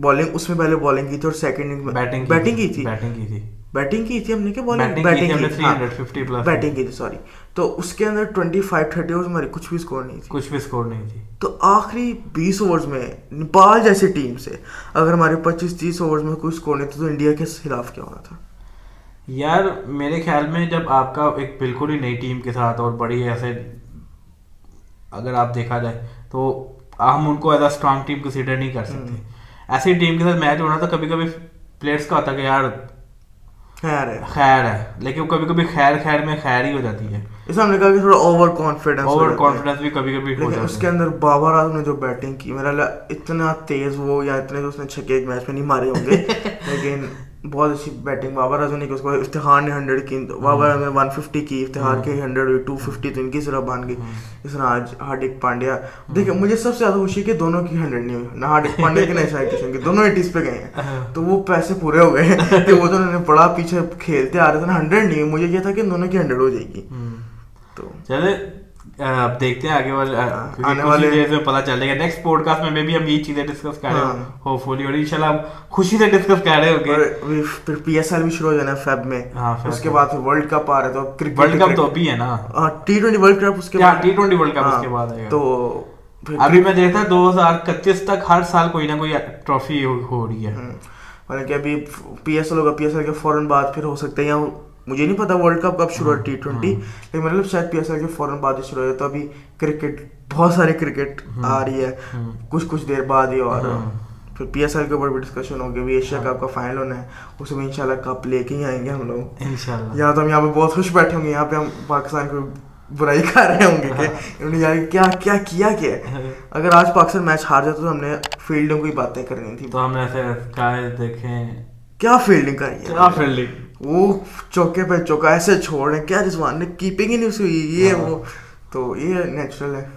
Speaker 2: بالنگ اس میں پہلے بالنگ کی تھی اور سیکنڈ میں بیٹنگ کی تھی
Speaker 1: بیٹنگ کی تھی۔
Speaker 2: بیٹنگ کی تھی ہم نے کہ بالنگ بیٹنگ کی ہاں۔
Speaker 1: 350 plus بیٹنگ
Speaker 2: کی تھی سوری تو اس کے اندر ٹوئنٹی فائیو تھرٹی اوورز ہماری کچھ بھی اسکور نہیں تھی۔
Speaker 1: کچھ بھی اسکور نہیں تھی۔
Speaker 2: تو آخری بیس اوورز میں نیپال جیسی ٹیم سے اگر ہمارے پچیس تیس اوورز میں کوئی اسکور نہیں تھا تو انڈیا کے خلاف کیا ہونا تھا؟
Speaker 1: یار میرے خیال میں جب آپ کا ایک بالکل ہی نئی ٹیم کے ساتھ اور بڑی ایسے اگر آپ دیکھا جائے تو ہم ان کو as a strong team consider نہیں کر سکتے۔ ایسی ٹیم کے ساتھ میچ ہونا تو کبھی کبھی پلیئرس کا ہوتا کہ یار
Speaker 2: خیر ہے۔
Speaker 1: خیر ہے۔ لیکن کبھی کبھی خیر خیر میں خیر ہی ہو جاتی ہے۔
Speaker 2: اس میں ہم نے کہا کہ تھوڑا اوور کانفیڈنس اوور کانفیڈنس
Speaker 1: بھی کبھی کبھی لیکن اس کے
Speaker 2: اندر بابر اعظم نے جو بیٹنگ کی میرا اتنا تیز وہ یا اتنے تو اس نے چھکے ایک میچ میں نہیں مارے ہوں گے۔ لیکن بہت اچھی بیٹنگ بابر اعظم نے کی اس کو افتخار نے ہنڈریڈ کی بابر اعظم نے ون ففٹی کی افتخار کے ہنڈریڈ ہوئی ٹو ففٹی تو ان کی صرف بن گئی اس طرح آج ہاردک پانڈیا۔ دیکھیں مجھے سب سے زیادہ خوشی کہ دونوں کی ہنڈریڈ نہیں ہوئی۔ نہ ہاردک پانڈیا کی نہ شاہد کشن کی دونوں ایٹیز پہ گئے
Speaker 1: ہیں۔
Speaker 2: تو وہ پیسے پورے ہو گئے کہ وہ تو انہوں نے بڑا پیچھے کھیلتے آ رہے تھے نا ہنڈریڈ نہیں ہوئی۔ مجھے یہ تھا کہ دونوں کی ہنڈریڈ ہو جائے گی۔ تو
Speaker 1: چلے اب دیکھتے ہیں آگے آنے والے- والے میں پتا چلے گا نیکسٹ پوڈ کاسٹ میں بھی ہم یہ چیزیں ڈسکس کر رہے ہاں۔ ہیں ہوپ فلی اور انشاءاللہ ہم خوشی سے ڈسکس کر رہے ہوں
Speaker 2: گے۔ پھر پی ایس ایل بھی شروع ہو جانا ہے فیب میں۔
Speaker 1: ہاں، اس کے۔ بعد
Speaker 2: پھر ورلڈ کپ آ رہا ہے تو کرکٹ ورلڈ کپ تو
Speaker 1: ابھی ہے نا۔
Speaker 2: ٹی ٹوینٹی ورلڈ کپ اس کے بعد۔ ٹی
Speaker 1: ٹوینٹی ورلڈ کپ اس ہاں، کے بعد تو
Speaker 2: ابھی
Speaker 1: میں دیکھتا دو ہزار اکتیس تک ہر سال کوئی نہ کوئی ٹرافی ہو رہی ہے۔
Speaker 2: ہوں، مطلب کہ ابھی پی ایس ایل ہوگا پی ایس ایل کے فوراً بعد پھر ہو سکتا ہے یا مجھے نہیں پتا ورلڈ کپ کب شروع ہے ٹی ٹوینٹی لیکن مطلب شاید پی ایس ایل کے فوراً بعد ہی شروع ہو جائے تو ابھی کرکٹ بہت سارے کرکٹ آ رہی ہے۔ کچھ کچھ دیر بعد ہی اور پھر پی ایس ایل کے اوپر بھی ڈسکشن ہوگی ابھی ایشیا کپ کا فائنل ہونا ہے اس میں انشاءاللہ کپ لے کے ہی آئیں گے ہم لوگ۔ یا تو ہم یہاں پہ بہت خوش بیٹھے ہوں گے یہاں پہ ہم پاکستان کو برائی کر رہے ہوں گے کہ انہوں نے یار کیا کیا کیا کیا اگر آج پاکستان میچ ہار جاتا تو ہم نے فیلڈنگ کی باتیں کرنی تھی
Speaker 1: تو ہم نے ایسے دیکھیں
Speaker 2: کیا فیلڈنگ کری ہے کیا
Speaker 1: فیلڈنگ
Speaker 2: وہ چوکے پہ چوکا ایسے چھوڑ رہے ہیں۔ کیا رضوان نے کیپنگ ہی نہیں ہوئی؟ یہ وہ۔ تو یہ نیچرل ہے۔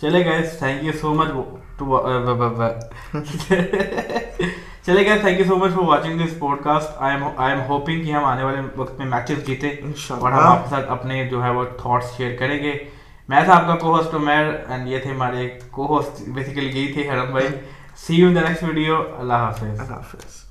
Speaker 1: چلے گئے تھینک یو سو مچ چلے گئے thank you so much for watching this podcast I am hoping کہ ہم آنے والے وقت میں میچز جیتے۔
Speaker 2: اور ہم آپ
Speaker 1: کے ساتھ اپنے جو ہے وہ تھاٹس شیئر کریں گے۔ میں تھا آپ کا کو ہوسٹ عمیر اینڈ یہ تھے ہمارے کو ہوسٹ بیسیکلی یہی تھے حرم بھائی۔ See you in the next video اللہ حافظ۔ اللہ
Speaker 2: حافظ۔